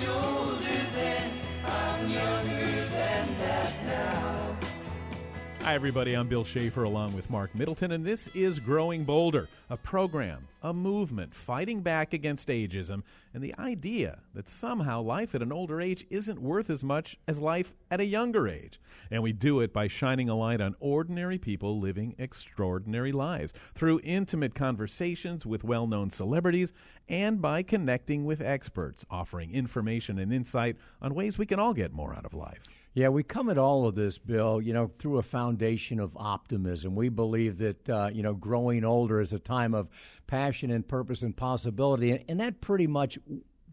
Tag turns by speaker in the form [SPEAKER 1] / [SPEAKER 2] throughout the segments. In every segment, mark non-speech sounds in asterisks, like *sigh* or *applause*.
[SPEAKER 1] much
[SPEAKER 2] Hi, everybody. I'm Bill Schaefer along with Mark Middleton, and this is Growing Bolder, a program, a movement fighting back against ageism and the idea that somehow life at an older age isn't worth as much as life at a younger age. And we do it by shining a light on ordinary people living extraordinary lives through intimate conversations with well known celebrities and by connecting with experts, offering information and insight on ways we can all get more out of life.
[SPEAKER 3] Yeah, we come at all of this, Bill, you know, through a foundation of optimism. We believe that, uh, you know, growing older is a time of passion and purpose and possibility. And that pretty much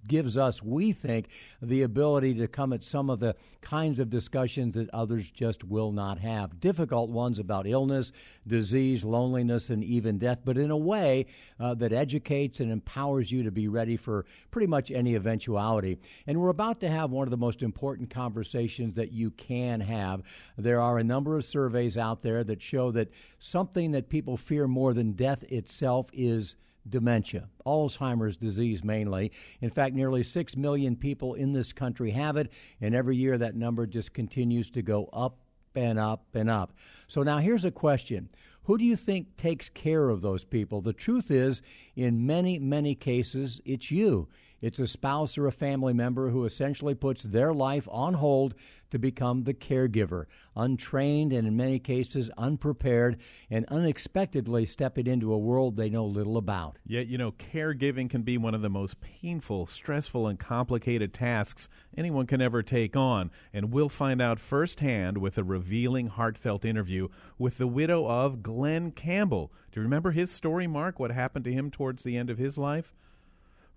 [SPEAKER 3] gives us, we think, the ability to come at some of the kinds of discussions that others just will not have. Difficult ones about illness, disease, loneliness, and even death, but in a way uh, that educates and empowers you to be ready for pretty much any eventuality. And we're about to have one of the most important conversations that you can have. There are a number of surveys out there that show that something that people fear more than death itself is dementia, Alzheimer's disease mainly. In fact, nearly 6 million people in this country have it, and every year that number just continues to go up and up and up. So now here's a question. Who do you think takes care of those people? The truth is, in many, many cases, it's you. It's a spouse or a family member who essentially puts their life on hold to become the caregiver, untrained and in many cases unprepared, and unexpectedly stepping into a world they know little about.
[SPEAKER 2] Yet, you know, caregiving can be one of the most painful, stressful, and complicated tasks anyone can ever take on. And we'll find out firsthand with a revealing, heartfelt interview with the widow of Glen Campbell. Do you remember his story, Mark? What happened to him towards the end of his life?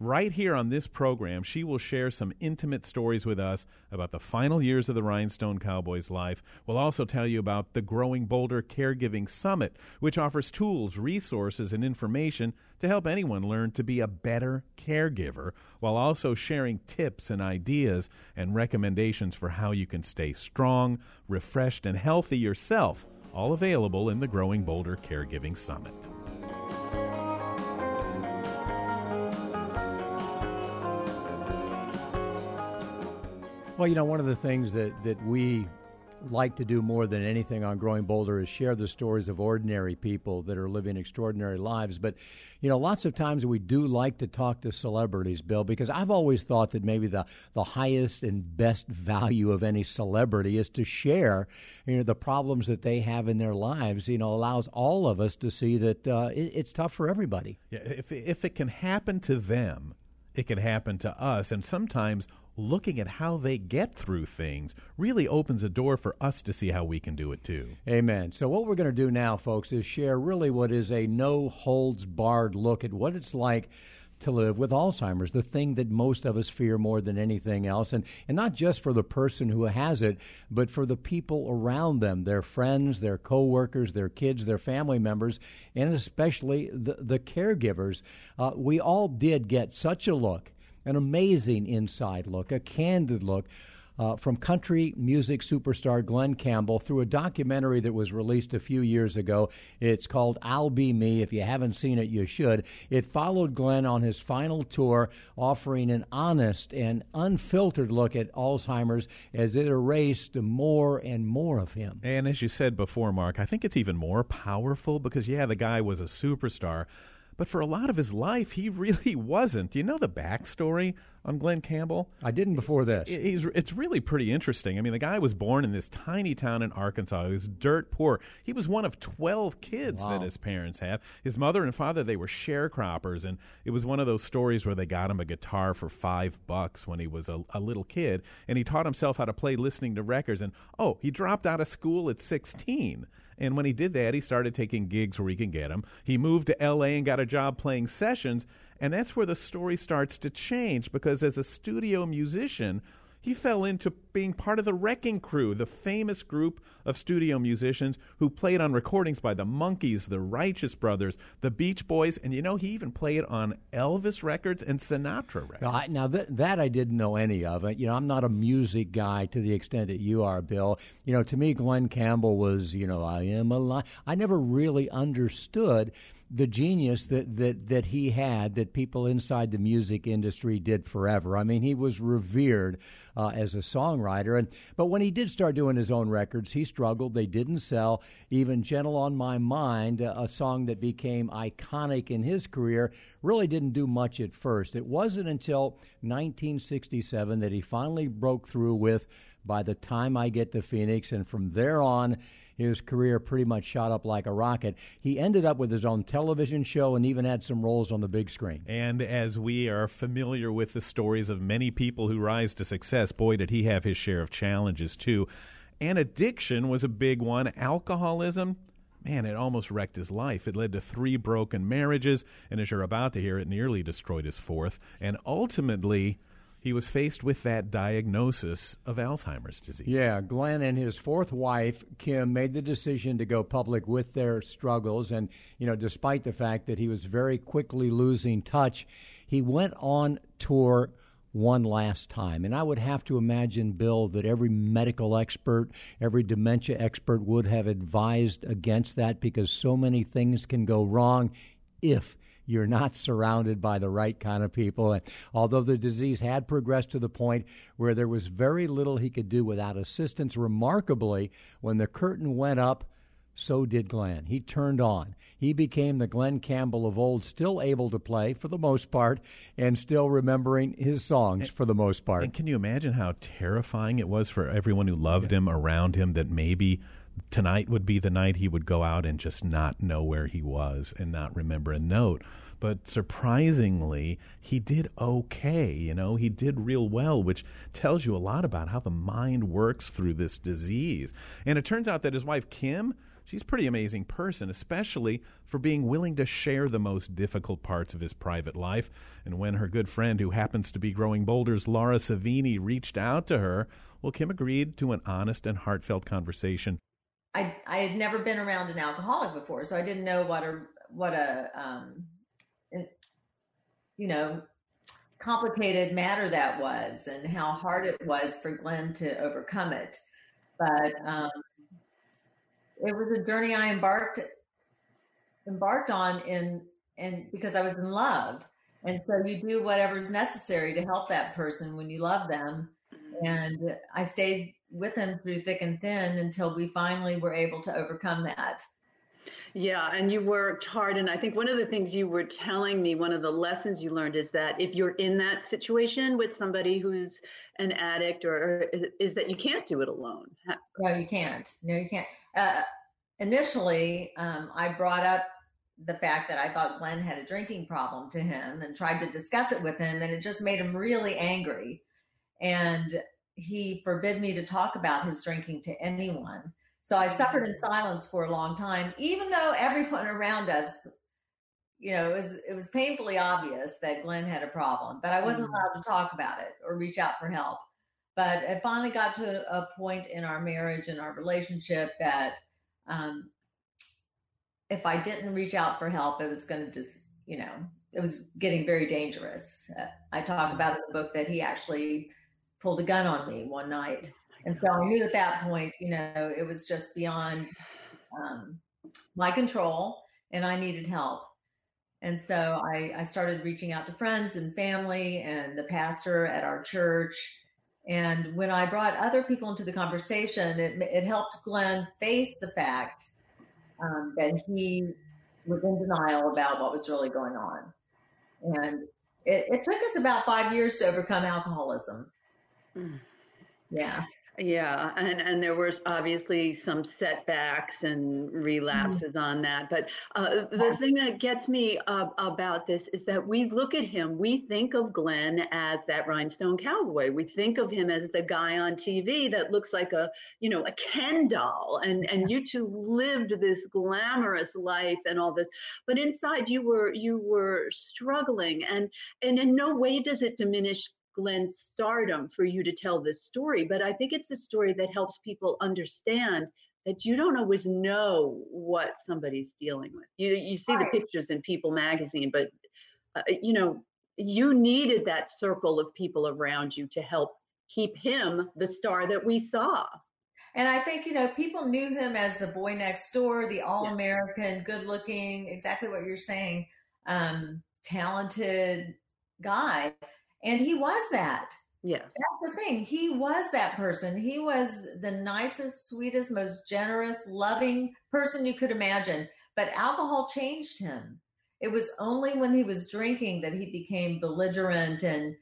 [SPEAKER 2] Right here on this program, she will share some intimate stories with us about the final years of the Rhinestone Cowboy's life. We'll also tell you about the Growing Bolder Caregiving Summit, which offers tools, resources, and information to help anyone learn to be a better caregiver, while also sharing tips and ideas and recommendations for how you can stay strong, refreshed, and healthy yourself. All available in the Growing Bolder Caregiving Summit.
[SPEAKER 3] Well, you know, one of the things that, that we like to do more than anything on Growing Bolder is share the stories of ordinary people that are living extraordinary lives. But, you know, lots of times we do like to talk to celebrities, Bill, because I've always thought that maybe the, the highest and best value of any celebrity is to share, you know, the problems that they have in their lives, you know, allows all of us to see that uh, it, it's tough for everybody.
[SPEAKER 2] Yeah, if, if it can happen to them, it can happen to us. And sometimes looking at how they get through things really opens a door for us to see how we can do it too.
[SPEAKER 3] Amen. So, what we're going to do now, folks, is share really what is a no holds barred look at what it's like to live with Alzheimer's, the thing that most of us fear more than anything else. And, and not just for the person who has it, but for the people around them, their friends, their coworkers, their kids, their family members, and especially the, the caregivers. Uh, we all did get such a look an amazing inside look, a candid look uh, from country music superstar Glen Campbell through a documentary that was released a few years ago. It's called I'll Be Me. If you haven't seen it, you should. It followed Glen on his final tour, offering an honest and unfiltered look at Alzheimer's as it erased more and more of him.
[SPEAKER 2] And as you said before, Mark, I think it's even more powerful because, yeah, the guy was a superstar. But for a lot of his life, he really *laughs* wasn't. Do you know the backstory on Glen Campbell?
[SPEAKER 3] I didn't before this.
[SPEAKER 2] He's, it's really pretty interesting. I mean, the guy was born in this tiny town in Arkansas. He was dirt poor. He was one of 12 kids wow. that his parents had. His mother and father, they were sharecroppers. And it was one of those stories where they got him a guitar for five bucks when he was a, a little kid. And he taught himself how to play listening to records. And, oh, he dropped out of school at 16. And when he did that, he started taking gigs where he can get them. He moved to L.A. and got a job playing sessions. And that's where the story starts to change because as a studio musician, he fell into being part of the Wrecking Crew, the famous group of studio musicians who played on recordings by the Monkees, the Righteous Brothers, the Beach Boys, and you know, he even played on Elvis records and Sinatra records.
[SPEAKER 3] Uh, now, that, that I didn't know any of. It. You know, I'm not a music guy to the extent that you are, Bill. You know, to me, Glen Campbell was, you know, I am alive. I never really understood the genius that, that, that he had that people inside the music industry did forever. I mean, he was revered uh, as a songwriter. And but when he did start doing his own records, he struggled. They didn't sell. Even "Gentle on My Mind," uh, a song that became iconic in his career, really didn't do much at first. It wasn't until 1967 that he finally broke through with "By the Time I Get to Phoenix," and from there on his career pretty much shot up like a rocket. He ended up with his own television show and even had some roles on the big screen.
[SPEAKER 2] And as we are familiar with the stories of many people who rise to success, boy, did he have his share of challenges too. And addiction was a big one. Alcoholism, man, it almost wrecked his life. It led to three broken marriages, and as you're about to hear, it nearly destroyed his fourth. And ultimately, he was faced with that diagnosis of Alzheimer's disease.
[SPEAKER 3] Yeah, Glen and his fourth wife, Kim, made the decision to go public with their struggles. And, you know, despite the fact that he was very quickly losing touch, he went on tour one last time. And I would have to imagine, Bill, that every medical expert, every dementia expert would have advised against that because so many things can go wrong if you're not surrounded by the right kind of people. And although the disease had progressed to the point where there was very little he could do without assistance, remarkably, when the curtain went up, so did Glen. He turned on. He became the Glen Campbell of old, still able to play for the most part and still remembering his songs and, for the most part.
[SPEAKER 2] And can you imagine how terrifying it was for everyone who loved yeah. him around him that maybe tonight would be the night he would go out and just not know where he was and not remember a note. But surprisingly, he did okay. You know, he did real well, which tells you a lot about how the mind works through this disease. And it turns out that his wife, Kim, she's a pretty amazing person, especially for being willing to share the most difficult parts of his private life. And when her good friend, who happens to be Growing Bolder's, Laura Savini, reached out to her, well, Kim agreed to an honest and heartfelt conversation
[SPEAKER 4] I I had never been around an alcoholic before, so I didn't know what a what a um, you know complicated matter that was and how hard it was for Glen to overcome it. But um, it was a journey I embarked embarked on in and because I was in love. And so you do whatever's necessary to help that person when you love them. And I stayed with him through thick and thin until we finally were able to overcome that.
[SPEAKER 5] Yeah, and you worked hard. And I think one of the things you were telling me, one of the lessons you learned is that if you're in that situation with somebody who's an addict, or, or is, is, that you can't do it alone.
[SPEAKER 4] No, you can't. No, you can't. Uh, initially, um, I brought up the fact that I thought Glen had a drinking problem to him and tried to discuss it with him, and it just made him really angry. And he forbid me to talk about his drinking to anyone. So I suffered in silence for a long time, even though everyone around us, you know, it was it was painfully obvious that Glen had a problem, but I wasn't mm. allowed to talk about it or reach out for help. But it finally got to a point in our marriage and our relationship that um, if I didn't reach out for help, it was going to just, you know, it was getting very dangerous. Uh, I talk about in the book that he actually pulled a gun on me one night. And so I knew at that point, you know, it was just beyond um, my control and I needed help. And so I, I started reaching out to friends and family and the pastor at our church. And when I brought other people into the conversation, it, it helped Glen face the fact um, that he was in denial about what was really going on. And it, it took us about five years to overcome alcoholism. Mm. Yeah.
[SPEAKER 5] Yeah, and and there was obviously some setbacks and mm-hmm. relapses mm. on that. But uh, the thing that gets me uh, about this is that we look at him, we think of Glen as that rhinestone cowboy. We think of him as the guy on TV that looks like a you know a Ken doll. And and you two lived this glamorous life and all this, but inside you were you were struggling. And and in no way does it diminish Glen's stardom for you to tell this story, but I think it's a story that helps people understand that you don't always know what somebody's dealing with. You you see right. the pictures in People magazine, but uh, you know you needed that circle of people around you to help keep him the star that we saw.
[SPEAKER 4] And I think, you know, people knew him as the boy next door, the all American, yeah. good looking, exactly what you're saying, um, talented guy. And he was that.
[SPEAKER 5] Yeah.
[SPEAKER 4] That's the thing. He was that person. He was the nicest, sweetest, most generous, loving person you could imagine. But alcohol changed him. It was only when he was drinking that he became belligerent and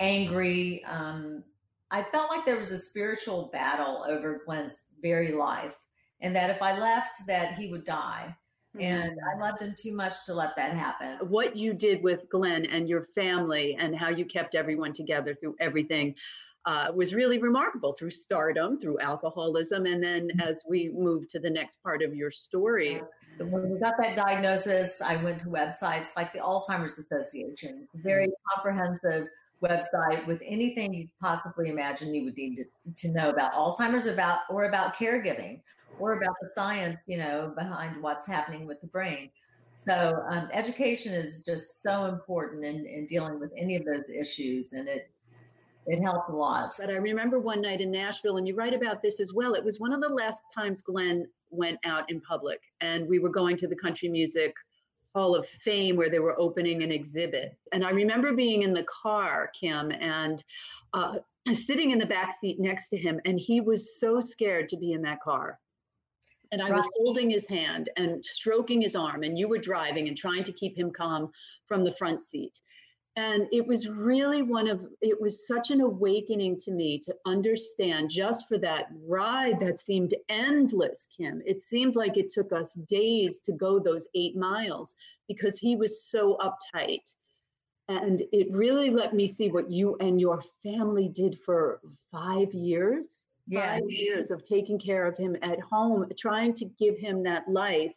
[SPEAKER 4] angry. Um, I felt like there was a spiritual battle over Glen's very life, and that if I left, that he would die. Mm-hmm. And I loved him too much to let that happen.
[SPEAKER 5] What you did with Glen and your family, and how you kept everyone together through everything. Uh, was really remarkable through stardom, through alcoholism, and then mm-hmm. as we move to the next part of your story.
[SPEAKER 4] When we got that diagnosis, I went to websites like the Alzheimer's Association, very mm-hmm. comprehensive website with anything you possibly imagine you would need to, to know about Alzheimer's about or about caregiving or about the science, you know, behind what's happening with the brain. So um, education is just so important in, in dealing with any of those issues, and it it helped a lot.
[SPEAKER 5] But I remember one night in Nashville, and you write about this as well. It was one of the last times Glen went out in public, and we were going to the country music Hall of Fame where they were opening an exhibit. And I remember being in the car, Kim, and uh, sitting in the back seat next to him, and he was so scared to be in that car. And I was holding his hand and stroking his arm, and you were driving and trying to keep him calm from the front seat. And it was really one of it was such an awakening to me to understand just for that ride that seemed endless kim. It seemed like it took us days to go those eight miles because he was so uptight. And it really let me see what you and your family did for five years
[SPEAKER 4] yeah.
[SPEAKER 5] five years of taking care of him at home trying to give him that life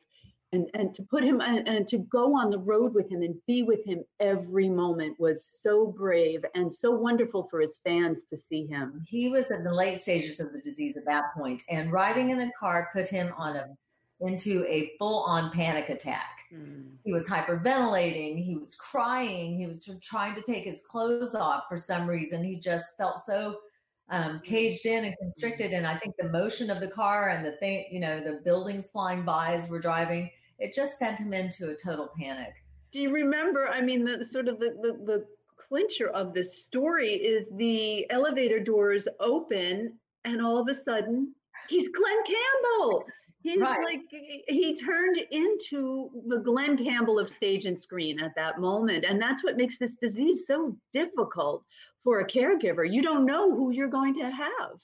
[SPEAKER 5] and and to put him and, and, to go on the road with him and be with him every moment was so brave and so wonderful for his fans to see him
[SPEAKER 4] he was in the late stages of the disease at that point and riding in a car put him on a into a full-on panic attack mm. he was hyperventilating he was crying he was trying to take his clothes off for some reason he just felt so um, caged in and constricted. And I think the motion of the car and the thing, you know, the buildings flying by as we're driving, it just sent him into a total panic.
[SPEAKER 5] Do you remember? I mean, the sort of the, the, the clincher of this story is the elevator doors open, and all of a sudden, he's Glen Campbell. He's right. like he turned into the Glen Campbell of stage and screen at that moment, and that's what makes this disease so difficult for a caregiver. You don't know who you're going to have.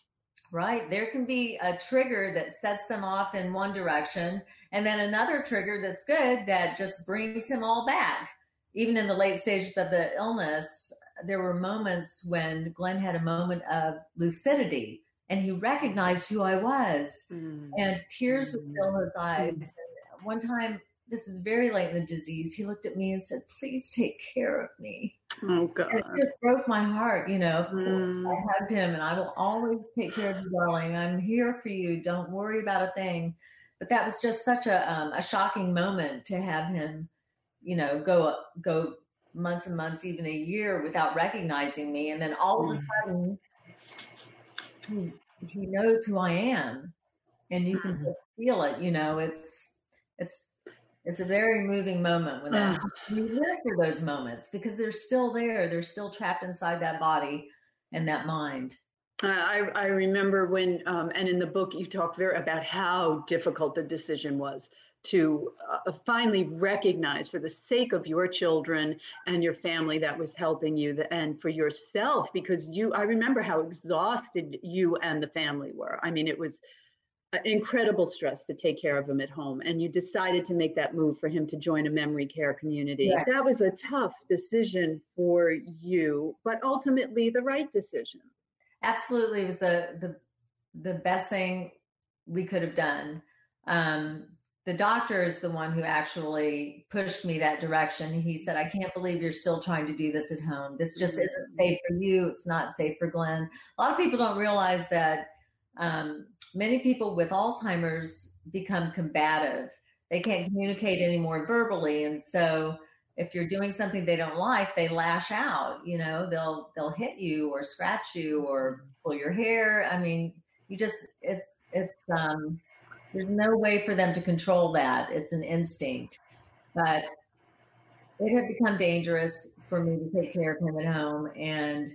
[SPEAKER 4] Right. There can be a trigger that sets them off in one direction, and then another trigger that's good that just brings him all back. Even in the late stages of the illness, there were moments when Glen had a moment of lucidity and he recognized who I was, mm. and tears would fill his eyes. Mm. One time, this is very late in the disease, he looked at me and said, Please take care of me.
[SPEAKER 5] Oh God!
[SPEAKER 4] And it just broke my heart. You know, mm. I hugged him, and I will always take care of you, darling. I'm here for you. Don't worry about a thing. But that was just such a um, a shocking moment to have him, you know, go go months and months, even a year, without recognizing me, and then all of a mm. sudden, he, he knows who I am, and you can mm. feel it. You know, it's it's it's a very moving moment when that you live for those moments because they're still there. They're still trapped inside that body and that mind.
[SPEAKER 5] I, I remember when, um, and in the book, you talk very about how difficult the decision was to uh, finally recognize for the sake of your children and your family that was helping you and for yourself because you i remember how exhausted you and the family were. I mean it was incredible stress to take care of him at home and you decided to make that move for him to join a memory care community. Yes. that was a tough decision for you but ultimately the right decision.
[SPEAKER 4] Absolutely it was the the the best thing we could have done. Um the doctor is the one who actually pushed me that direction. He said, I can't believe you're still trying to do this at home. This just isn't mm-hmm. safe for you. It's not safe for Glen. A lot of people don't realize that um, many people with Alzheimer's become combative. They can't communicate anymore verbally. And so if you're doing something they don't like, they lash out, you know, they'll, they'll hit you or scratch you or pull your hair. I mean, you just, it's, it's, um, there's no way for them to control that. It's an instinct. But it had become dangerous for me to take care of him at home. And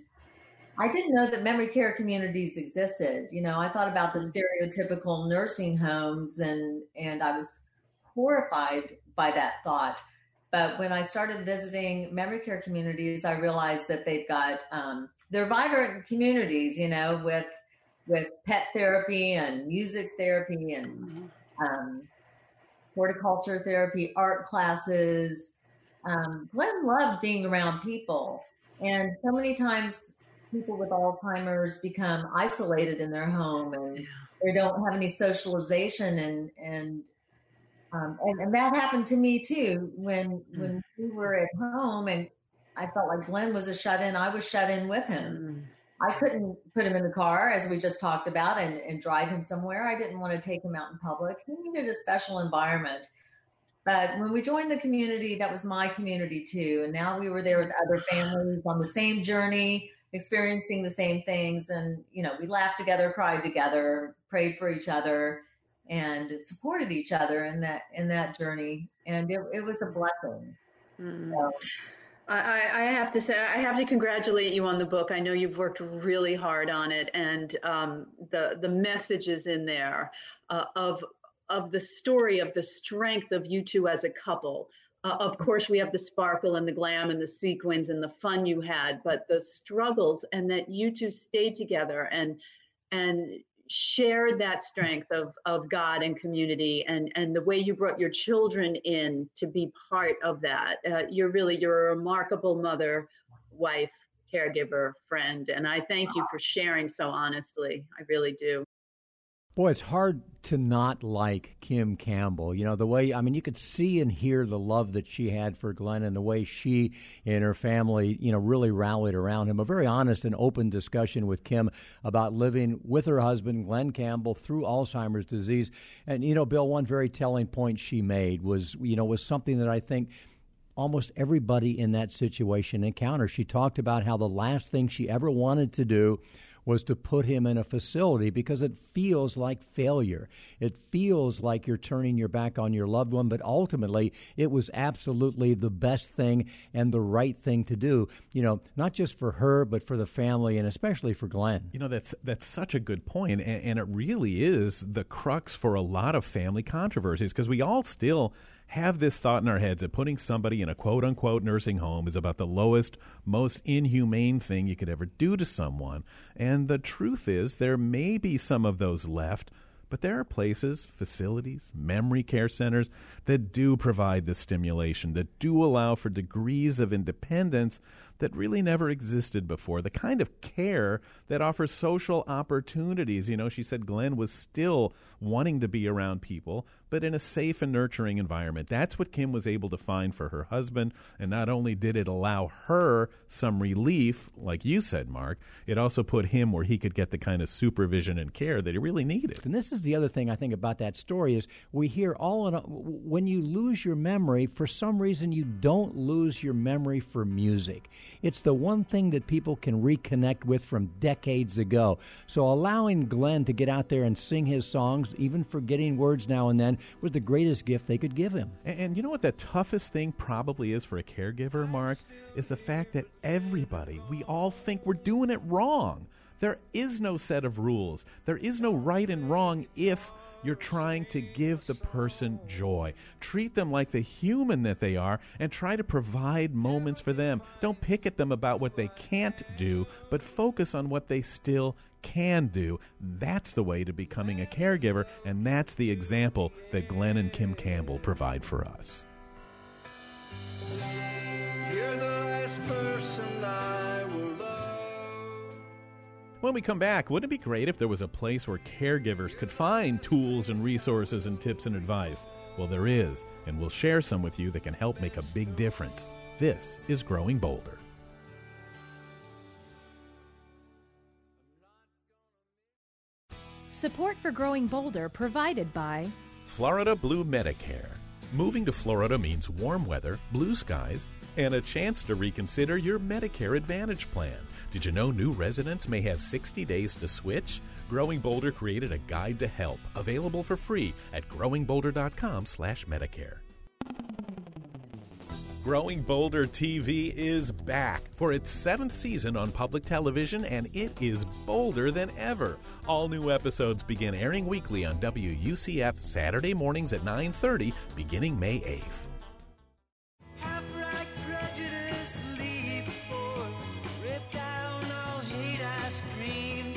[SPEAKER 4] I didn't know that memory care communities existed. You know, I thought about the stereotypical nursing homes and and I was horrified by that thought. But when I started visiting memory care communities, I realized that they've got um, they're vibrant communities, you know, with with pet therapy and music therapy and mm-hmm. um, horticulture therapy, art classes. Um, Glen loved being around people. And so many times people with Alzheimer's become isolated in their home and they don't have any socialization and, and, um, and, and that happened to me too when, mm. when we were at home and I felt like Glen was a shut in. I was shut in with him. I couldn't put him in the car, as we just talked about, and, and drive him somewhere. I didn't want to take him out in public. He needed a special environment. But when we joined the community, that was my community too. And now we were there with other families on the same journey, experiencing the same things. And, you know, we laughed together, cried together, prayed for each other, and supported each other in that in that journey. And it, it was a blessing. Mm. So,
[SPEAKER 5] I, I, have to say, I have to congratulate you on the book. I know you've worked really hard on it, and um, the the messages in there uh, of of the story of the strength of you two as a couple. Uh, of course, we have the sparkle and the glam and the sequins and the fun you had, but the struggles and that you two stayed together and and shared that strength of of God and community and and the way you brought your children in to be part of that. Uh, you're really you're a remarkable mother, wife, caregiver, friend, and I thank you for sharing so honestly. I really do.
[SPEAKER 3] Boy, it's hard to not like Kim Campbell. You know, the way, I mean, you could see and hear the love that she had for Glen and the way she and her family, you know, really rallied around him. A very honest and open discussion with Kim about living with her husband, Glen Campbell, through Alzheimer's disease. And, you know, Bill, one very telling point she made was, you know, was something that I think almost everybody in that situation encountered. She talked about how the last thing she ever wanted to do was to put him in a facility because it feels like failure. It feels like you're turning your back on your loved one, but ultimately it was absolutely the best thing and the right thing to do, you know, not just for her, but for the family and especially for Glen.
[SPEAKER 2] You know, that's that's such a good point, and, and it really is the crux for a lot of family controversies because we all still have this thought in our heads that putting somebody in a quote unquote nursing home is about the lowest, most inhumane thing you could ever do to someone. And the truth is, there may be some of those left, but there are places, facilities, memory care centers that do provide the stimulation, that do allow for degrees of independence that really never existed before. The kind of care that offers social opportunities. You know, she said Glenn was still wanting to be around people, but in a safe and nurturing environment. That's what Kim was able to find for her husband. And not only did it allow her some relief, like you said, Mark, it also put him where he could get the kind of supervision and care that he really needed.
[SPEAKER 3] And this is the other thing I think about that story is we hear all in a, when you lose your memory, for some reason you don't lose your memory for music. It's the one thing that people can reconnect with from decades ago. So allowing Glen to get out there and sing his songs, even forgetting words now and then, was the greatest gift they could give him.
[SPEAKER 2] And, and you know what the toughest thing probably is for a caregiver, Mark, is the fact that everybody, we all think we're doing it wrong. There is no set of rules. There is no right and wrong if you're trying to give the person joy. Treat them like the human that they are and try to provide moments for them. Don't pick at them about what they can't do, but focus on what they still can do. That's the way to becoming a caregiver, and that's the example that Glen and Kim Campbell provide for us. When we come back, wouldn't it be great if there was a place where caregivers could find tools and resources and tips and advice? Well, there is, and we'll share some with you that can help make a big difference. This is Growing Bolder.
[SPEAKER 6] Support for Growing Bolder provided by
[SPEAKER 2] Florida Blue Medicare. Moving to Florida means warm weather, blue skies, and a chance to reconsider your Medicare Advantage plan. Did you know new residents may have 60 days to switch? Growing Bolder created a guide to help, available for free at growingbolder.com/medicare. Growing Bolder TV is back for its seventh season on public television, and it is bolder than ever. All new episodes begin airing weekly on WUCF Saturday mornings at 9:30, beginning May 8th.
[SPEAKER 1] Half-right prejudice, leave before, rip down all hate, I scream.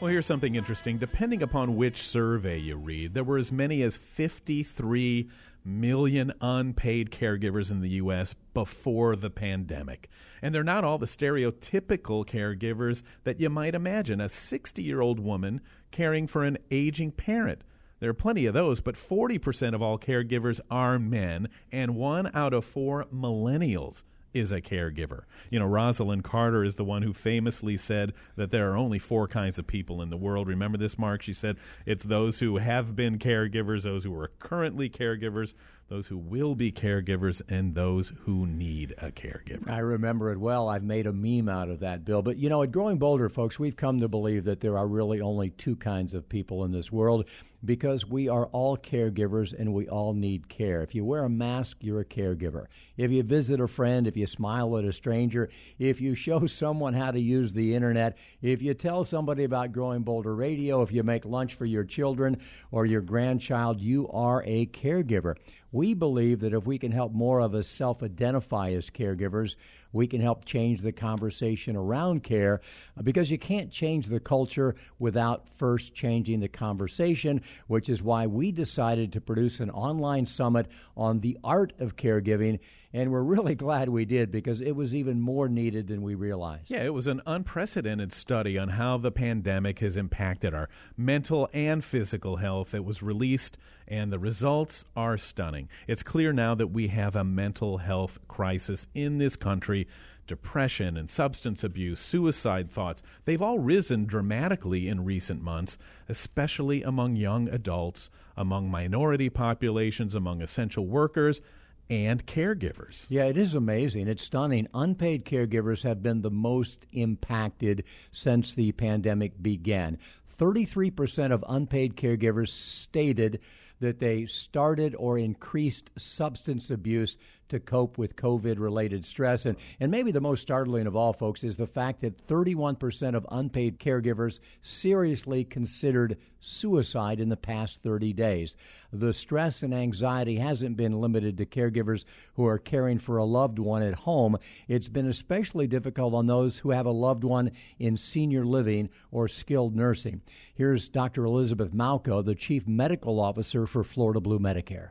[SPEAKER 2] Well, here's something interesting. Depending upon which survey you read, there were as many as 53 million unpaid caregivers in the U.S. before the pandemic. And they're not all the stereotypical caregivers that you might imagine a 60 year old woman caring for an aging parent. There are plenty of those, but 40% of all caregivers are men, and one out of four millennials is a caregiver. You know, Rosalynn Carter is the one who famously said that there are only four kinds of people in the world. Remember this, Mark? She said it's those who have been caregivers, those who are currently caregivers, those who will be caregivers, and those who need a caregiver.
[SPEAKER 3] I remember it well. I've made a meme out of that, Bill. But you know, at Growing Bolder, folks, we've come to believe that there are really only two kinds of people in this world because we are all caregivers and we all need care. If you wear a mask, you're a caregiver. If you visit a friend, if you smile at a stranger, if you show *laughs* someone how to use the internet, if you tell somebody about Growing Bolder Radio, if you make lunch for your children or your grandchild, you are a caregiver. We believe that if we can help more of us self identify as caregivers, we can help change the conversation around care uh, because you can't change the culture without first changing the conversation, which is why we decided to produce an online summit on the art of caregiving. And we're really *laughs* glad we did because it was even more needed than we realized.
[SPEAKER 2] Yeah, it was an unprecedented study on how the pandemic has impacted our mental and physical health. It was released, and the results are stunning. It's clear now that we have a mental health crisis in this country. Depression and substance abuse, suicide thoughts, they've all risen dramatically in recent months, especially among young adults, among minority populations, among essential workers, and caregivers.
[SPEAKER 3] Yeah, it is amazing. It's stunning. Unpaid caregivers have been the most impacted since the pandemic began. 33% of unpaid caregivers stated that they started or increased substance abuse to cope with COVID related stress. And, and maybe the most startling of all, folks, is the fact that 31% of unpaid caregivers seriously considered suicide in the past 30 days. The stress and anxiety hasn't been limited to caregivers who are caring for a loved one at home. It's been especially difficult on those who have a loved one in senior living or skilled nursing. Here's Dr. Elizabeth Malko, the Chief Medical Officer for Florida Blue Medicare.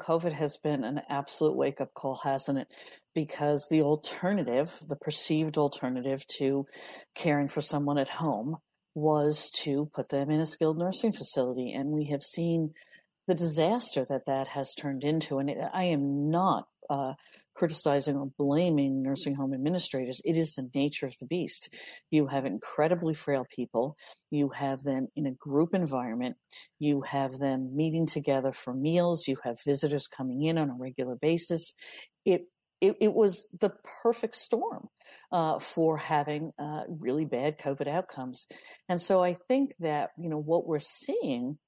[SPEAKER 7] COVID has been an absolute wake up call, hasn't it? Because the alternative, the perceived alternative to caring for someone at home was to put them in a skilled nursing facility. And we have seen the disaster that that has turned into. And I am not uh, criticizing or blaming nursing home administrators. It is the nature of the beast. You have incredibly frail people. You have them in a group environment. You have them meeting together for meals. You have visitors coming in on a regular basis. It it, it was the perfect storm uh, for having uh, really bad COVID outcomes. And so I think that, you know, what we're seeing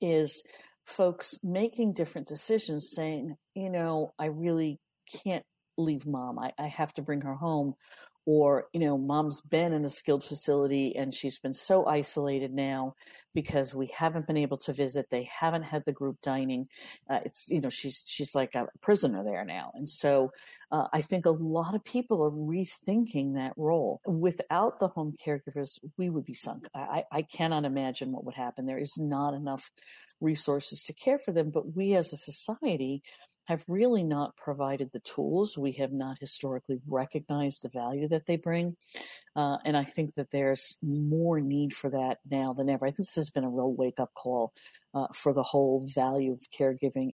[SPEAKER 7] is folks making different decisions saying, you know, I really can't leave mom. I, I have to bring her home. Or, you know, mom's been in a skilled facility and she's been so isolated now because we haven't been able to visit. They haven't had the group dining. Uh, it's, you know, she's, she's like a prisoner there now. And so uh, I think a lot of people are rethinking that role. Without the home caregivers, we would be sunk. I, I cannot imagine what would happen. There is not enough resources to care for them, but we as a society have really not provided the tools. We have not historically recognized the value that they bring. Uh, and I think that there's more need for that now than ever. I think this has been a real wake up call uh, for the whole value of caregiving.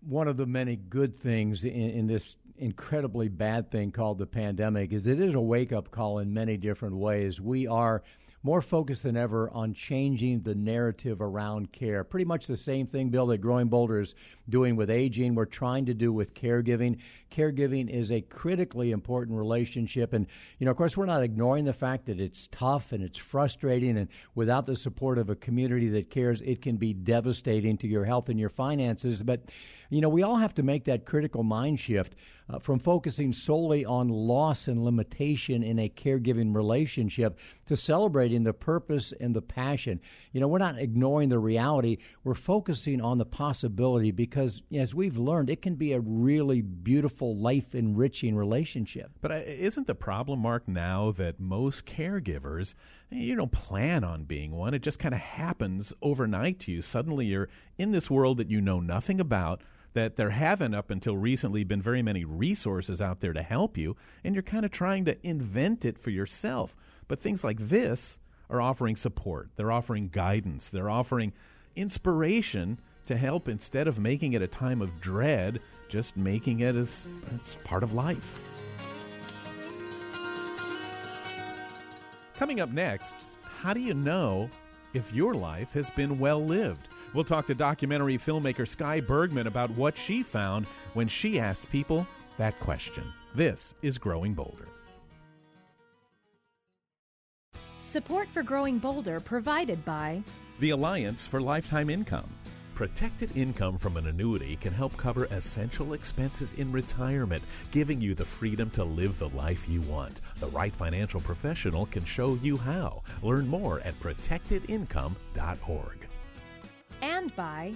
[SPEAKER 3] One of the many good things in, in this incredibly bad thing called the pandemic is it is a wake up call in many different ways. We are more focused than ever on changing the narrative around care. Pretty much the same thing, Bill, that Growing Bolder is doing with aging, we're trying to do with caregiving. Caregiving is a critically important relationship. And, you know, of course, we're not ignoring the fact that it's tough and it's frustrating. And without the support of a community that cares, it can be devastating to your health and your finances. But, you know, we all have to make that critical mind shift uh, from focusing solely on loss and limitation in a caregiving relationship to celebrating the purpose and the passion. You know, we're not ignoring the reality, we're focusing on the possibility because, as we've learned, it can be a really beautiful, life enriching relationship.
[SPEAKER 2] But uh, isn't the problem, Mark, now that most caregivers, you don't plan on being one? It just kind of happens overnight to you. Suddenly you're in this world that you know nothing about that there haven't up until recently been very many resources out there to help you, and you're kind of trying to invent it for yourself. But things like this are offering support, they're offering guidance, they're offering inspiration to help instead of making it a time of dread, just making it as, as part of life. Coming up next, how do you know if your life has been well lived? We'll talk to documentary filmmaker Sky Bergman about what she found when she asked people that question. This is Growing Bolder.
[SPEAKER 6] Support for Growing Bolder provided by
[SPEAKER 2] the Alliance for Lifetime Income. Protected income from an annuity can help cover essential expenses in retirement, giving you the freedom to live the life you want. The right financial professional can show you how. Learn more at protectedincome.org
[SPEAKER 6] and by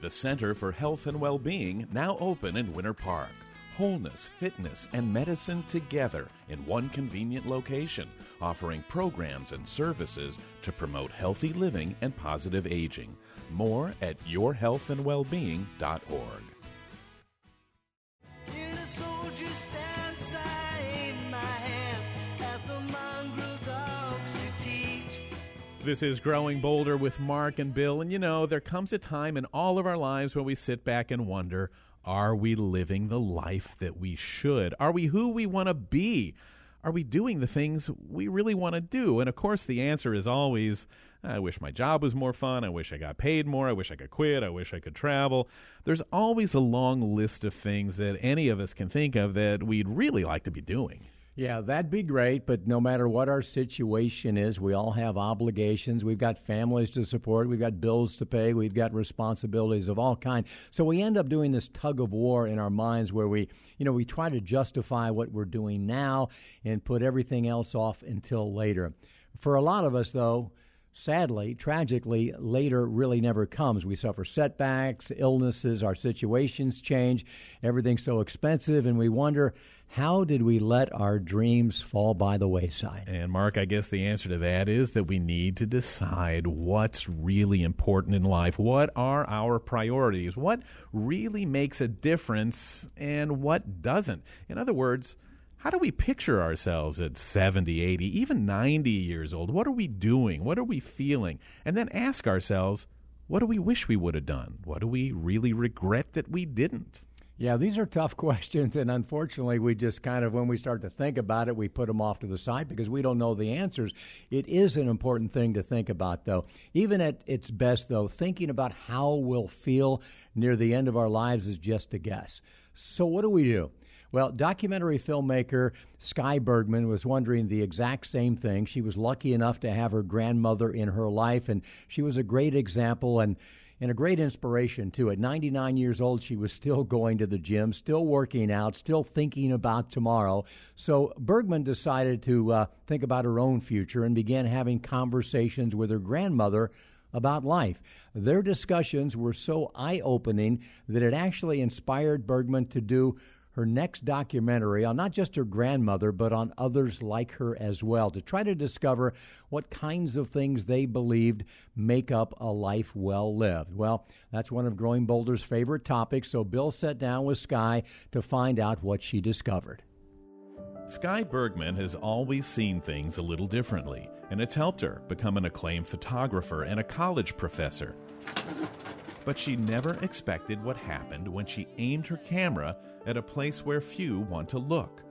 [SPEAKER 2] the Center for Health and Well-being, now open in Winter Park. Wholeness, fitness, and medicine together in one convenient location, offering programs and services to promote healthy living and positive aging. More at yourhealthandwellbeing.org. This is Growing Bolder with Mark and Bill. And you know, there comes a time in all of our lives when we sit back and wonder are we living the life that we should? Are we who we want to be? Are we doing the things we really want to do? And of course, the answer is always I wish my job was more fun. I wish I got paid more. I wish I could quit. I wish I could travel. There's always a long list of things that any of us can think of that we'd really like to be doing.
[SPEAKER 3] Yeah, that'd be great, but no matter what our situation is, we all have obligations. We've got families to support, we've got bills to pay, we've got responsibilities of all kind. So we end up doing this tug of war in our minds where we, you know, we try to justify what we're doing now and put everything else off until later. For a lot of us though, sadly, tragically, later really never comes. We suffer setbacks, illnesses, our situations change, everything's so expensive, and we wonder how did we let our dreams fall by the wayside?
[SPEAKER 2] And, Mark, I guess the answer to that is that we need to decide what's really important in life. What are our priorities? What really makes a difference and what doesn't? In other words, how do we picture ourselves at 70, 80, even 90 years old? What are we doing? What are we feeling? And then ask ourselves, what do we wish we would have done? What do we really regret that we didn't?
[SPEAKER 3] Yeah, these are tough *laughs* questions, and unfortunately, we just kind of, when we start to think about it, we put them off to the side because we don't know the answers. It is an important thing to think about, though. Even at its best, though, thinking about how we'll feel near the end of our lives is just a guess. So, what do we do? Well, documentary filmmaker Sky Bergman was wondering the exact same thing. She was lucky enough to have her grandmother in her life, and she was a great example. And and a great inspiration too. At 99 years old, she was still going to the gym, still working out, still thinking about tomorrow. So Bergman decided to uh, think about her own future and began having conversations with her grandmother about life. Their discussions were so eye opening that it actually inspired Bergman to do her next documentary on not just her grandmother, but on others like her as well, to try to discover what kinds of things they believed make up a life well lived. Well, that's one of Growing Bolder's favorite topics, so Bill sat down with Sky to find out what she discovered.
[SPEAKER 2] Sky Bergman has always seen things a little differently, and it's helped her become an acclaimed photographer and a college professor. But she never expected what happened when she aimed her camera at a place where few want to look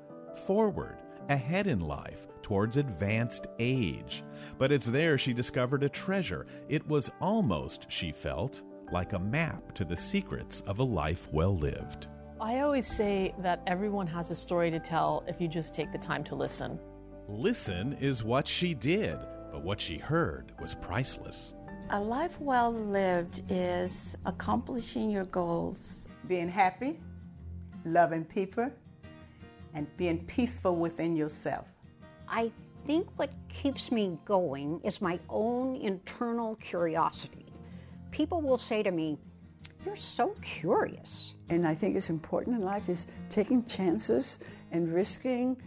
[SPEAKER 2] forward, ahead in life, towards advanced age. But it's there she discovered a treasure. It was almost, she felt, like a map to the secrets of a life well lived.
[SPEAKER 8] I always say that everyone has a story to tell if you just take the time to listen.
[SPEAKER 2] Listen is what she did, but what she heard was priceless.
[SPEAKER 9] A life well lived is accomplishing your goals,
[SPEAKER 10] being happy, loving people, and being peaceful within yourself.
[SPEAKER 11] I think what keeps me going is my own internal curiosity. People will say to me, You're so curious.
[SPEAKER 12] And I think it's important in life is taking chances and risking,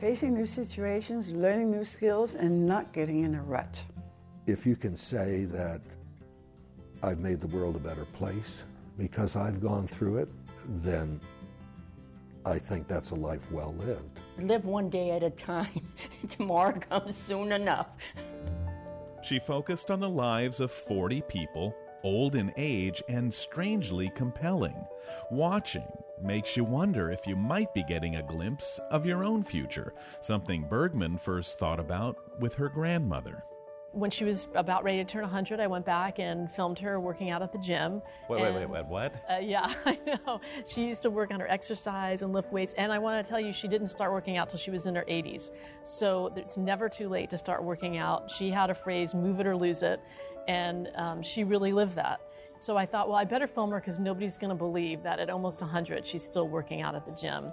[SPEAKER 12] facing new situations, learning new skills, and not getting in a rut.
[SPEAKER 13] If you can say that I've made the world a better place because I've gone through it, then I think that's a life well lived.
[SPEAKER 14] Live one day at a time. *laughs* Tomorrow comes soon enough.
[SPEAKER 2] She focused on the lives of 40 people, old in age and strangely compelling. Watching makes you wonder if you might be getting a glimpse of your own future, something Bergman first thought about with her grandmother
[SPEAKER 8] when she was about ready to turn 100, I went back and filmed her working out at the gym.
[SPEAKER 2] Wait, wait, wait, wait, what?
[SPEAKER 8] Uh, yeah, *laughs* I know. She used to work on her exercise and lift weights. And I want to tell you, she didn't start working out till she was in her 80s. So it's never too late to start working out. She had a phrase, move it or lose it. And um, she really lived that. So I thought, well, I better film her because nobody's going to believe that at almost 100, she's still working out at the gym.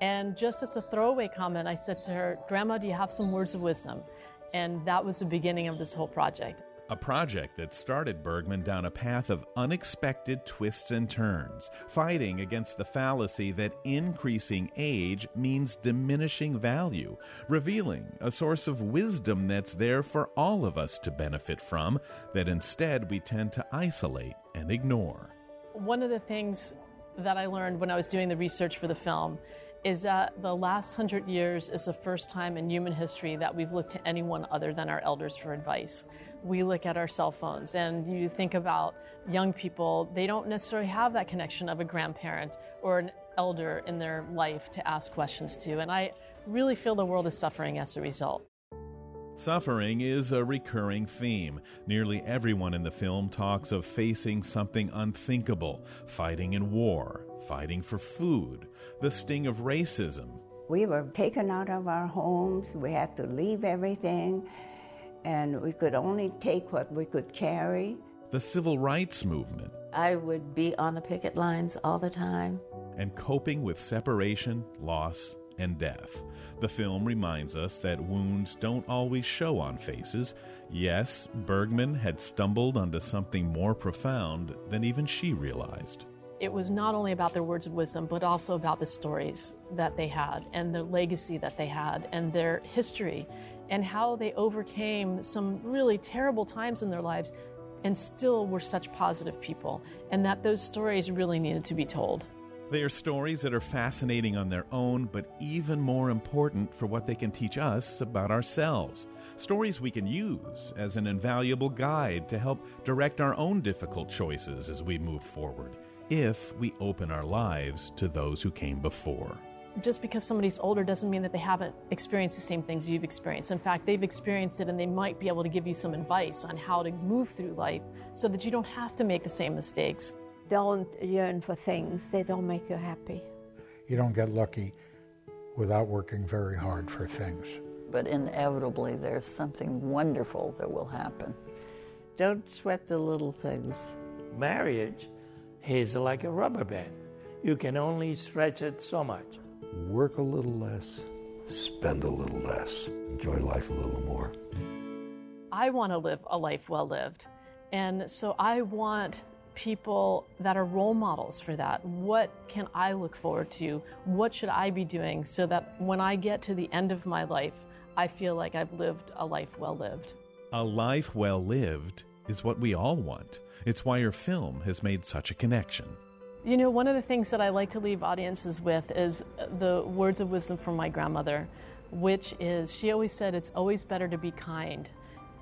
[SPEAKER 8] And just as a throwaway comment, I said to her, Grandma, do you have some words of wisdom? And that was the beginning of this whole project.
[SPEAKER 2] A project that started Bergman down a path of unexpected twists and turns, fighting against the fallacy that increasing age means diminishing value, revealing a source of wisdom that's there for all of us to benefit from, that instead we tend to isolate and ignore.
[SPEAKER 8] One of the things that I learned when I was doing the research for the film is that the last hundred years is the first time in human history that we've looked to anyone other than our elders for advice. We look at our cell phones, and you think about young people, they don't necessarily have that connection of a grandparent or an elder in their life to ask questions to. And I really feel the world is suffering as a result.
[SPEAKER 2] Suffering is a recurring theme. Nearly everyone in the film talks of facing something unthinkable, fighting in war, fighting for food, the sting of racism.
[SPEAKER 15] We were taken out of our homes, we had to leave everything, and we could only take what we could carry.
[SPEAKER 2] The civil rights movement.
[SPEAKER 14] I would be on the picket lines all the time.
[SPEAKER 2] And coping with separation, loss, and death. The film reminds us that wounds don't always show on faces. Yes, Bergman had stumbled onto something more profound than even she realized.
[SPEAKER 8] It was not only about their words of wisdom, but also about the stories that they had and the legacy that they had and their history and how they overcame some really terrible times in their lives and still were such positive people, and that those stories really needed to be told.
[SPEAKER 2] They are stories that are fascinating on their own, but even more important for what they can teach us about ourselves. Stories we can use as an invaluable guide to help direct our own difficult choices as we move forward, if we open our lives to those who came before.
[SPEAKER 8] Just because somebody's older doesn't mean that they haven't experienced the same things you've experienced. In fact, they've experienced it and they might be able to give you some advice on how to move through life so that you don't have to make the same mistakes
[SPEAKER 11] don't yearn for things, they don't make you happy.
[SPEAKER 16] You don't get lucky without working very hard for things.
[SPEAKER 17] But inevitably, there's something wonderful that will happen.
[SPEAKER 18] Don't sweat the little things.
[SPEAKER 19] Marriage is like a rubber band. You can only stretch it so much.
[SPEAKER 13] Work a little less, spend a little less, enjoy life a little more.
[SPEAKER 8] I want to live a life well lived. And so I want people that are role models for that? What can I look forward to? What should I be doing so that when I get to the end of my life, I feel like I've lived a life well lived?
[SPEAKER 2] A life well lived is what we all want. It's why your film has made such a connection.
[SPEAKER 8] You know, one of the things that I like to leave audiences with is the words of wisdom from my grandmother, which is she always said it's always better to be kind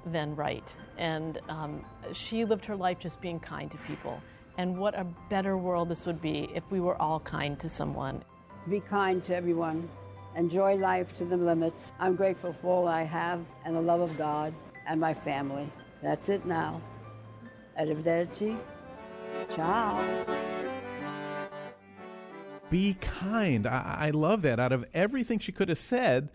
[SPEAKER 8] than right. And um, she lived her life just being kind to people. And what a better world this would be if we were all kind to someone.
[SPEAKER 12] Be kind to everyone. Enjoy life to the limits. I'm grateful for all I have and the love of God and my family. That's it now. Arrivederci. Ciao.
[SPEAKER 2] Be kind. I, I love that. Out of everything she could have said,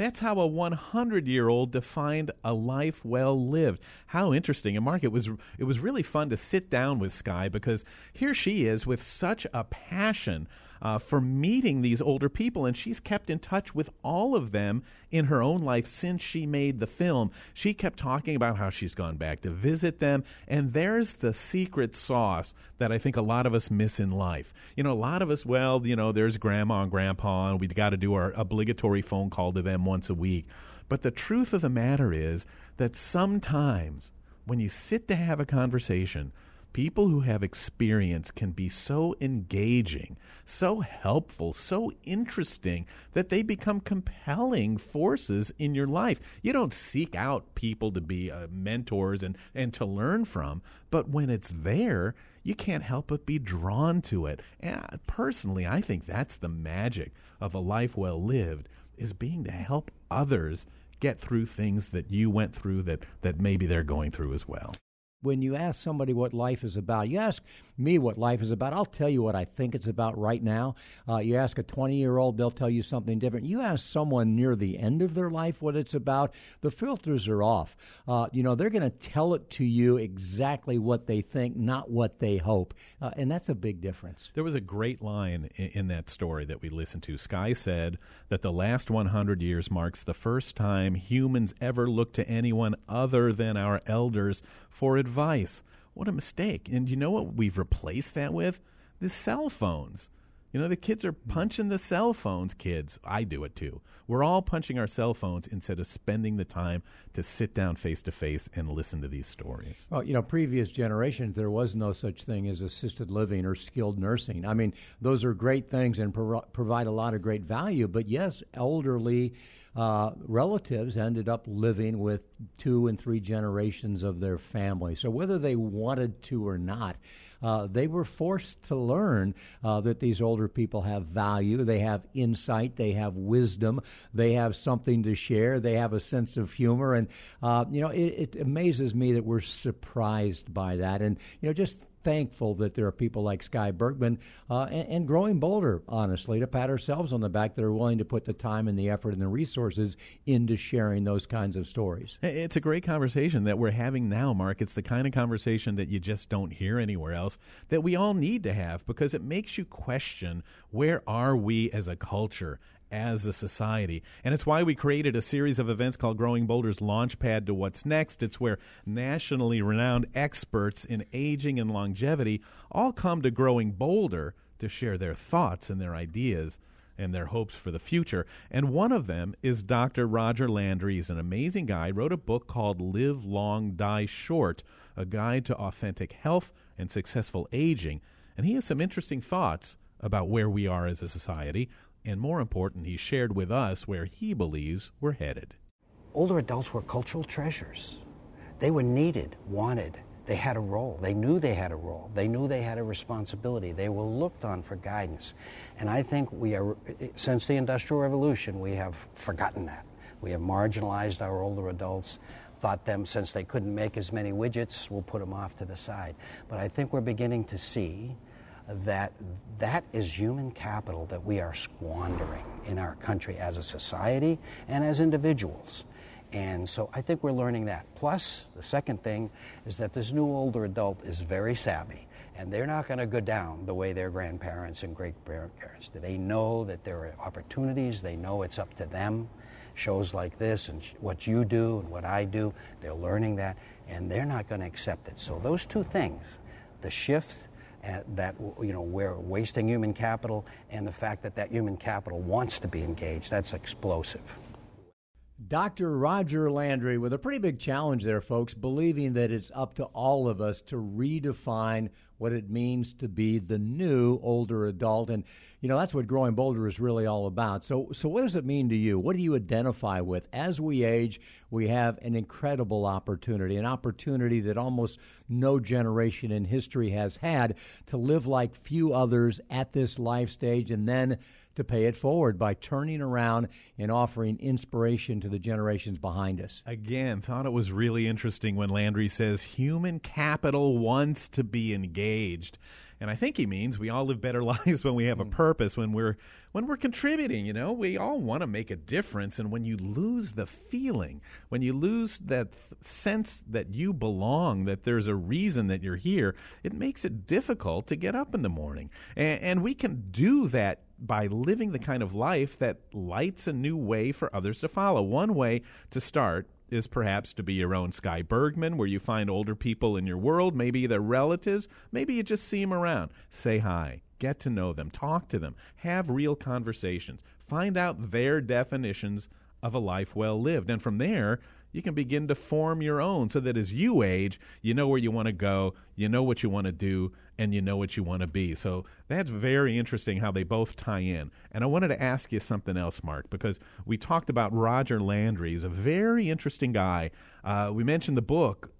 [SPEAKER 2] that's how a 100 year old defined a life well lived. How interesting. And Mark, it was, it was really fun to sit down with Sky because here she is with such a passion uh, for meeting these older people, and she's kept in touch with all of them in her own life since she made the film. She kept talking about how she's gone back to visit them, and there's the secret sauce that I think a lot of us miss in life. You know, a lot of us, well, you know, there's grandma and grandpa, and we've got to do our obligatory phone call to them once a week. But the truth of the matter is that sometimes when you sit to have a conversation, people who have experience can be so engaging, so helpful, so interesting that they become compelling forces in your life. You don't seek out people to be uh, mentors and, and to learn from, but when it's there, you can't help but be drawn to it. And personally, I think that's the magic of a life well lived is being to help others get through things that you went through that, that maybe they're going through as well
[SPEAKER 3] when you ask somebody what life is about, you ask me what life is about, I'll tell you what I think it's about right now. Uh, you ask a 20 year old, they'll tell you something different. You ask someone near the end of their life what it's about, the filters are off. Uh, you know, they're going to tell it to you exactly what they think, not what they hope. Uh, and that's a big difference.
[SPEAKER 2] There was a great line in, in that story that we listened to. Sky said that the last 100 years marks the first time humans ever looked to anyone other than our elders for advice. What a mistake. And you know what we've replaced that with? The cell phones. You know, the kids are punching the cell phones, kids. I do it too. We're all punching our cell phones instead of spending the time to sit down face to face and listen to these stories.
[SPEAKER 3] Well, you know, previous generations, there was no such thing as assisted living or skilled nursing. I mean, those are great things and pro- provide a lot of great value. But yes, elderly uh, relatives ended up living with two and three generations of their family. So whether they wanted to or not, uh, they were forced to learn uh, that these older people have value, they have insight, they have wisdom, they have something to share, they have a sense of humor, and uh, you know it, it amazes me that we're surprised by that, and you know just thankful that there are people like Sky Bergman uh, and, and, growing bolder, honestly, to pat ourselves on the back that are willing to put the time and the effort and the resources into sharing those kinds of stories.
[SPEAKER 2] It's a great conversation that we're having now, Mark. It's the kind of conversation that you just don't hear anywhere else that we all need to have because it makes you question where are we as a culture as a society. And it's why we created a series of events called Growing Bolder's Launchpad to What's Next. It's where nationally renowned experts in aging and longevity all come to Growing Bolder to share their thoughts and their ideas and their hopes for the future. And one of them is Dr. Roger Landry. He's an amazing guy. Wrote a book called Live Long, Die Short, a guide to authentic health and successful aging. And he has some interesting thoughts about where we are as a society and more important, he shared with us where he believes we're headed.
[SPEAKER 20] Older adults were cultural treasures. They were needed, wanted. They had a role. They knew they had a role. They knew they had a responsibility. They were looked on for guidance. And I think we are, since the Industrial Revolution, we have forgotten that. We have marginalized our older adults, thought them, since they couldn't make as many widgets, we'll put them off to the side. But I think we're beginning to see that that is human capital that we are squandering in our country as a society and as individuals. And so I think we're learning that. Plus, the second thing is that this new older adult is very savvy, and they're not going to go down the way their grandparents and great grandparents did. They know that there are opportunities, they know it's up to them. Shows like this and what you do and what I do, they're learning that, and they're not going to accept it. So, those two things the shift that you know we're wasting human capital and the fact that that human capital wants to be engaged that's explosive
[SPEAKER 3] Dr. Roger Landry with a pretty big challenge there, folks, believing that it's up to all of us to redefine what it means to be the new older adult. And, you know, that's what Growing Bolder is really all about. So, so what does it mean to you? What do you identify with? As we age, we have an incredible opportunity, an opportunity that almost no generation in history has had to live like few others at this life stage and then to pay it forward by turning around and offering inspiration to the generations behind us.
[SPEAKER 2] Again, thought it was really interesting when Landry says human capital wants to be engaged. And I think he means we all live better *laughs* lives when we have a
[SPEAKER 3] Mm.
[SPEAKER 2] purpose, when we're when we're contributing, you know. We all want to make a difference and when you lose the feeling, when you lose that th- sense that you belong, that there's a reason that you're here, it makes it difficult to get up in the morning. And, and we can do that by living the kind of life that lights a new way for others to follow. One way to start is perhaps to be your own Sky Bergman, where you find older people in your world, maybe they're relatives, maybe you just see them around. Say hi, get to know them, talk to them, have real conversations, find out their definitions of a life well lived. And from there, you can begin to form your own so that as you age, you know where you want to go, you know what you want to do, and you know what you want to be. So that's very interesting how they both tie in. And I wanted to ask you something else, Mark, because we talked about Roger Landry. He's a very interesting guy. Uh, we mentioned the book.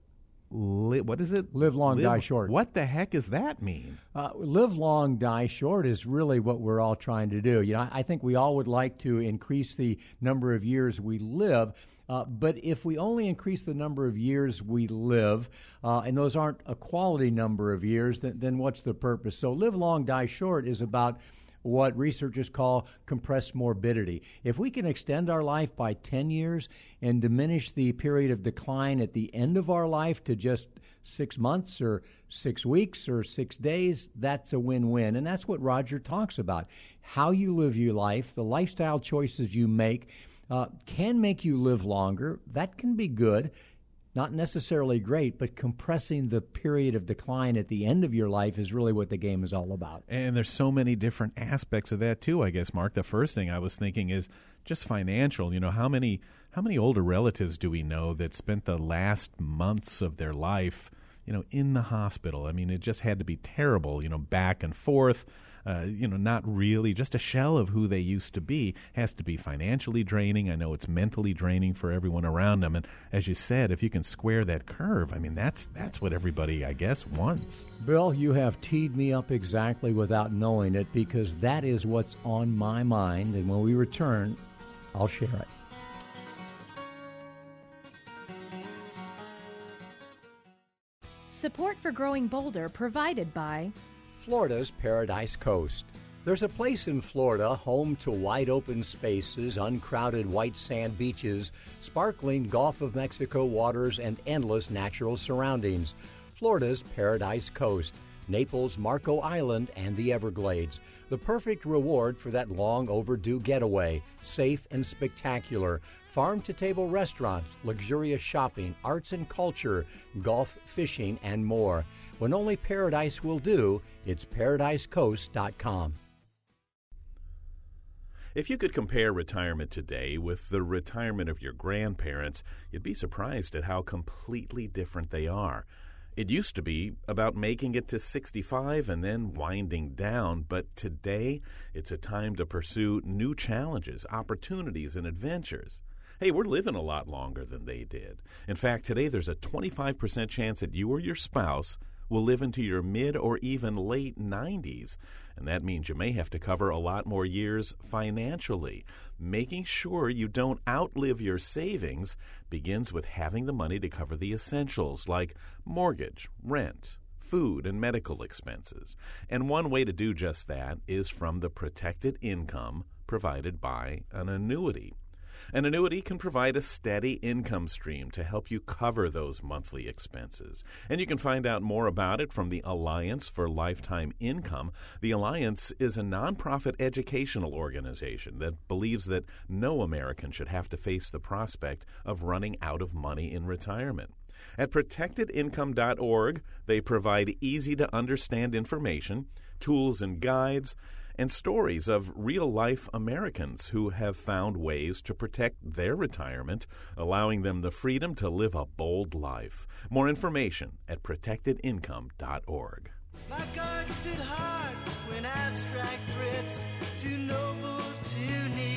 [SPEAKER 2] Li- what is it?
[SPEAKER 3] Live long, die short.
[SPEAKER 2] What the heck does that mean?
[SPEAKER 3] Uh, live long, die short is really what we're all trying to do. You know, I think we all would like to increase the number of years we live. Uh, but if we only increase the number of years we live, uh, and those aren't a quality number of years, then, then what's the purpose? So, live long, die short is about what researchers call compressed morbidity. If we can extend our life by 10 years and diminish the period of decline at the end of our life to just six months or six weeks or six days, that's a win win. And that's what Roger talks about. How you live your life, the lifestyle choices you make. Uh, can make you live longer. That can be good not necessarily great, but compressing the period of decline at the end of your life is really what the game is all about.
[SPEAKER 2] And there's so many different aspects of that too, I guess, Mark. The first thing I was thinking is just financial. You know, how many how many older relatives do we know that spent the last months of their life, you know, in the hospital? I mean, it just had to be terrible, you know, back and forth. Uh, you know, not really just a shell of who they used to be. Has to be financially draining. I know it's mentally draining for everyone around them. And as you said, if you can square that curve, I mean, that's that's what everybody, I guess, wants.
[SPEAKER 3] Bill, you have teed me up exactly without knowing it because that is what's on my mind. And when we return, I'll share it.
[SPEAKER 6] Support for Growing Bolder provided by
[SPEAKER 3] Florida's Paradise Coast. There's a place in Florida home to wide open spaces, uncrowded white sand beaches, sparkling Gulf of Mexico waters, and endless natural surroundings. Florida's Paradise Coast, Naples, Marco Island, and the Everglades. The perfect reward for that long overdue getaway. Safe and spectacular. Farm to table restaurants, luxurious shopping, arts and culture, golf, fishing, and more. When only paradise will do, it's paradisecoast.com.
[SPEAKER 2] If you could compare retirement today with the retirement of your grandparents, you'd be surprised at how completely different they are. It used to be about making it to 65 and then winding down, but today it's a time to pursue new challenges, opportunities, and adventures. Hey, we're living a lot longer than they did. In fact, today there's a 25% chance that you or your spouse will live into your mid or even late 90s. And that means you may have to cover a lot more years financially. Making sure you don't outlive your savings begins with having the money to cover the essentials like mortgage, rent, food, and medical expenses. And one way to do just that is from the protected income provided by an annuity. An annuity can provide a steady income stream to help you cover those monthly expenses. And you can find out more about it from the Alliance for Lifetime Income. The Alliance is a nonprofit educational organization that believes that no American should have to face the prospect of running out of money in retirement. At protectedincome.org, they provide easy to understand information, tools and guides, and stories of real life Americans who have found ways to protect their retirement, allowing them the freedom to live a bold life. More information at protectedincome.org.
[SPEAKER 1] My guard stood hard when abstract threats noble to neglect.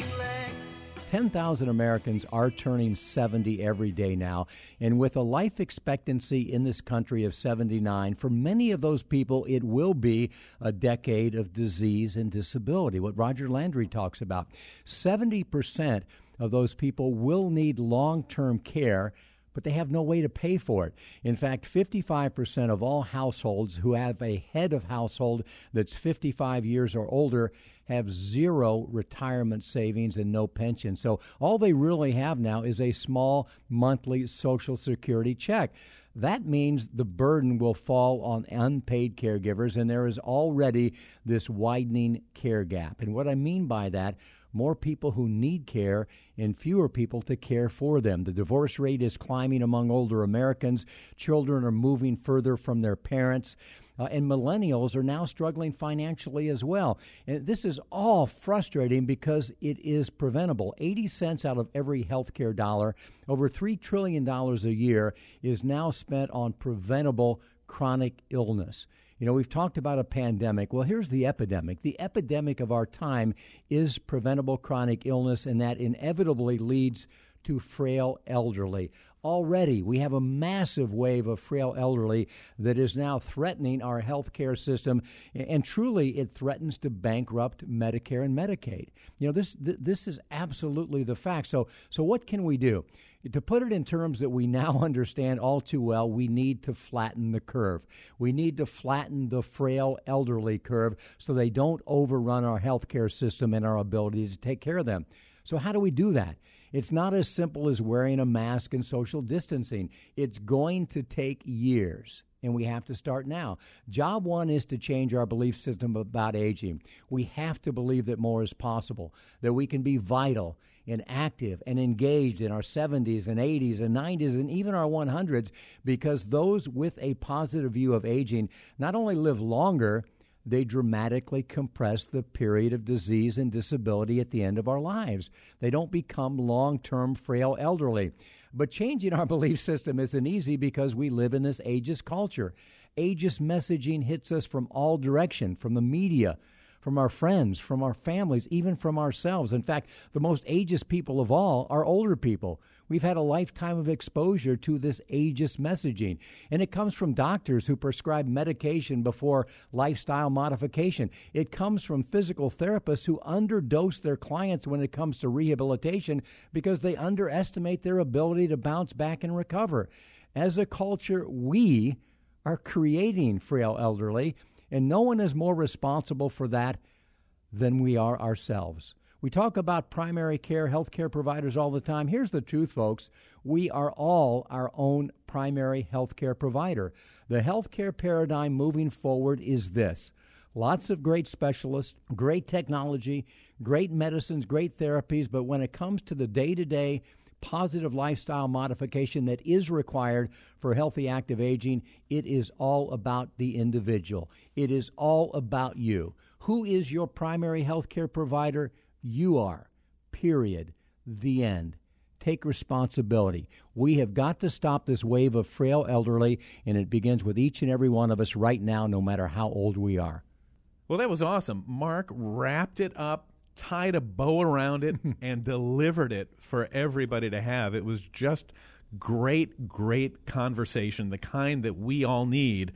[SPEAKER 3] 10,000 Americans are turning 70 every day now. And with a life expectancy in this country of 79, for many of those people, it will be a decade of disease and disability, what Roger Landry talks about. 70% of those people will need long term care but they have no way to pay for it. In fact, 55% of all households who have a head of household that's 55 years or older have zero retirement savings and no pension. So all they really have now is a small monthly Social Security check. That means the burden will fall on unpaid caregivers, and there is already this widening care gap. And what I mean by that, more people who need care and fewer people to care for them. The divorce rate is climbing among older Americans. Children are moving further from their parents. Uh, and millennials are now struggling financially as well. And this is all frustrating because it is preventable. 80 cents out of every healthcare dollar, over $3 trillion a year, is now spent on preventable chronic illness. You know, we've talked about a pandemic. Well, here's the epidemic. The epidemic of our time is preventable chronic illness, and that inevitably leads to frail elderly. Already, we have a massive wave of frail elderly that is now threatening our health care system, and truly, it threatens to bankrupt Medicare and Medicaid. You know, this this is absolutely the fact. So, so what can we do? To put it in terms that we now *laughs* understand all too well, we need to flatten the curve. We need to flatten the frail elderly curve so they don't overrun our healthcare system and our ability to take care of them. So, how do we do that? It's not as simple as wearing a mask and social distancing. It's going to take years and we have to start now. Job one is to change our belief system about aging. We have to believe that more is possible, that we can be vital and active and engaged in our 70s and 80s and 90s and even our 100s because those with a positive view of aging not only live longer, they dramatically compress the period of disease and disability at the end of our lives. They don't become long term frail elderly. But changing our *laughs* belief system isn't easy because we live in this ageist culture. Ageist messaging hits us from all direction, from the media, from our friends, from our families, even from ourselves. In fact, the most ageist people of all are older people. We've had a lifetime of exposure to this ageist messaging, and it comes from doctors who prescribe medication before lifestyle modification. It comes from physical therapists who underdose their clients when it comes to rehabilitation because they underestimate their ability to bounce back and recover. As a culture, we are creating frail elderly and no one is more responsible for that than we are ourselves. We talk about primary care, health care providers all the time. Here's the truth, folks. We are all our own primary health care provider. The healthcare paradigm moving forward is this lots of great specialists, great technology, great medicines, great therapies, but when it comes to the day to day positive lifestyle modification that is required for healthy active aging, it is all about the individual. It is all about you. Who is your primary health care provider? You are. Period. The end. Take responsibility. We have got to stop this wave of frail elderly, and it begins with each and every one of us right now, no matter how old we are.
[SPEAKER 2] Well, that was awesome. Mark wrapped it up tied a bow around it *laughs* and delivered it for everybody to have. It was just great, great conversation, the kind that we all need.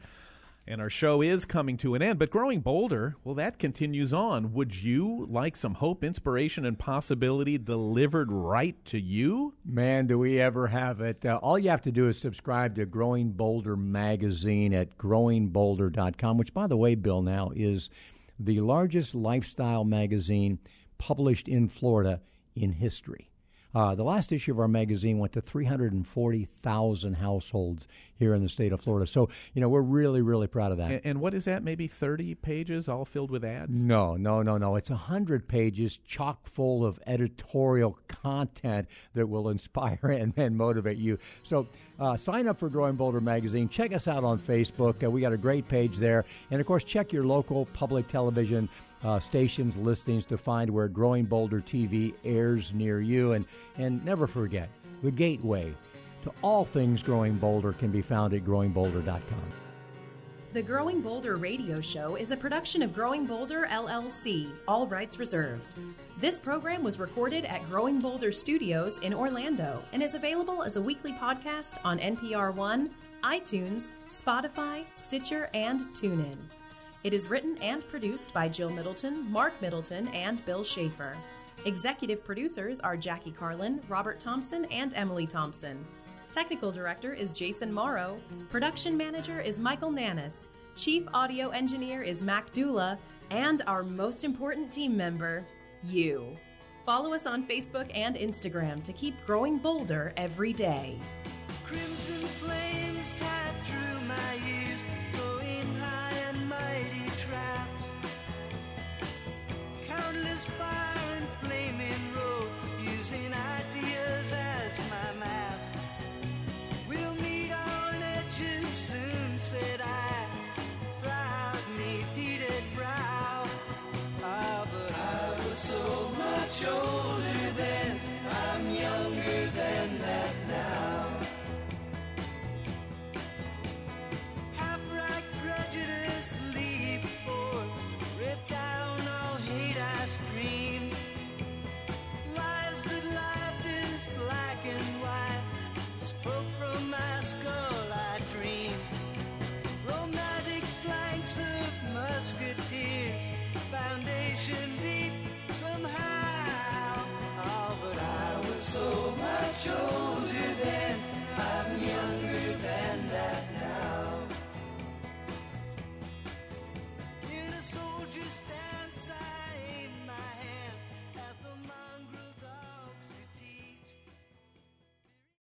[SPEAKER 2] And our show is coming to an end, but Growing Bolder, well, that continues on. Would you like some hope, inspiration, and possibility delivered right to you?
[SPEAKER 3] Man, do we ever have it. Uh, all you have to do is subscribe to Growing Bolder magazine at growingbolder.com, which, by the way, Bill, now is the largest lifestyle magazine published in Florida in history. Uh, the last issue of our magazine went to 340,000 households here in the state of Florida. So, you know, we're really, really proud of that.
[SPEAKER 2] And, and what is that? Maybe 30 pages all filled with ads?
[SPEAKER 3] No, no, no, no. It's 100 pages chock full of editorial content that will inspire *laughs* and, and motivate you. So, uh, sign up for Growing Bolder magazine. Check us out on Facebook. Uh, we got a great page there. And of course, check your local public television uh, stations listings to find where Growing Bolder TV airs near you. And, and never forget, the gateway to all things Growing Bolder can be found at growingbolder.com.
[SPEAKER 21] The Growing Bolder radio show is a production of Growing Bolder LLC, all rights reserved. This program was recorded at Growing Bolder Studios in Orlando and is available as a weekly podcast on NPR One, iTunes, Spotify, Stitcher, and TuneIn. It is written and produced by Jill Middleton, Mark Middleton, and Bill Schaefer. Executive producers are Jackie Carlin, Robert Thompson, and Emily Thompson. Technical director is Jason Morrow. Production manager is Michael Nannis. Chief audio engineer is Mac Dula. And our most important team member, you. Follow us on Facebook and Instagram to keep growing bolder every day.
[SPEAKER 1] Crimson flames satisfied.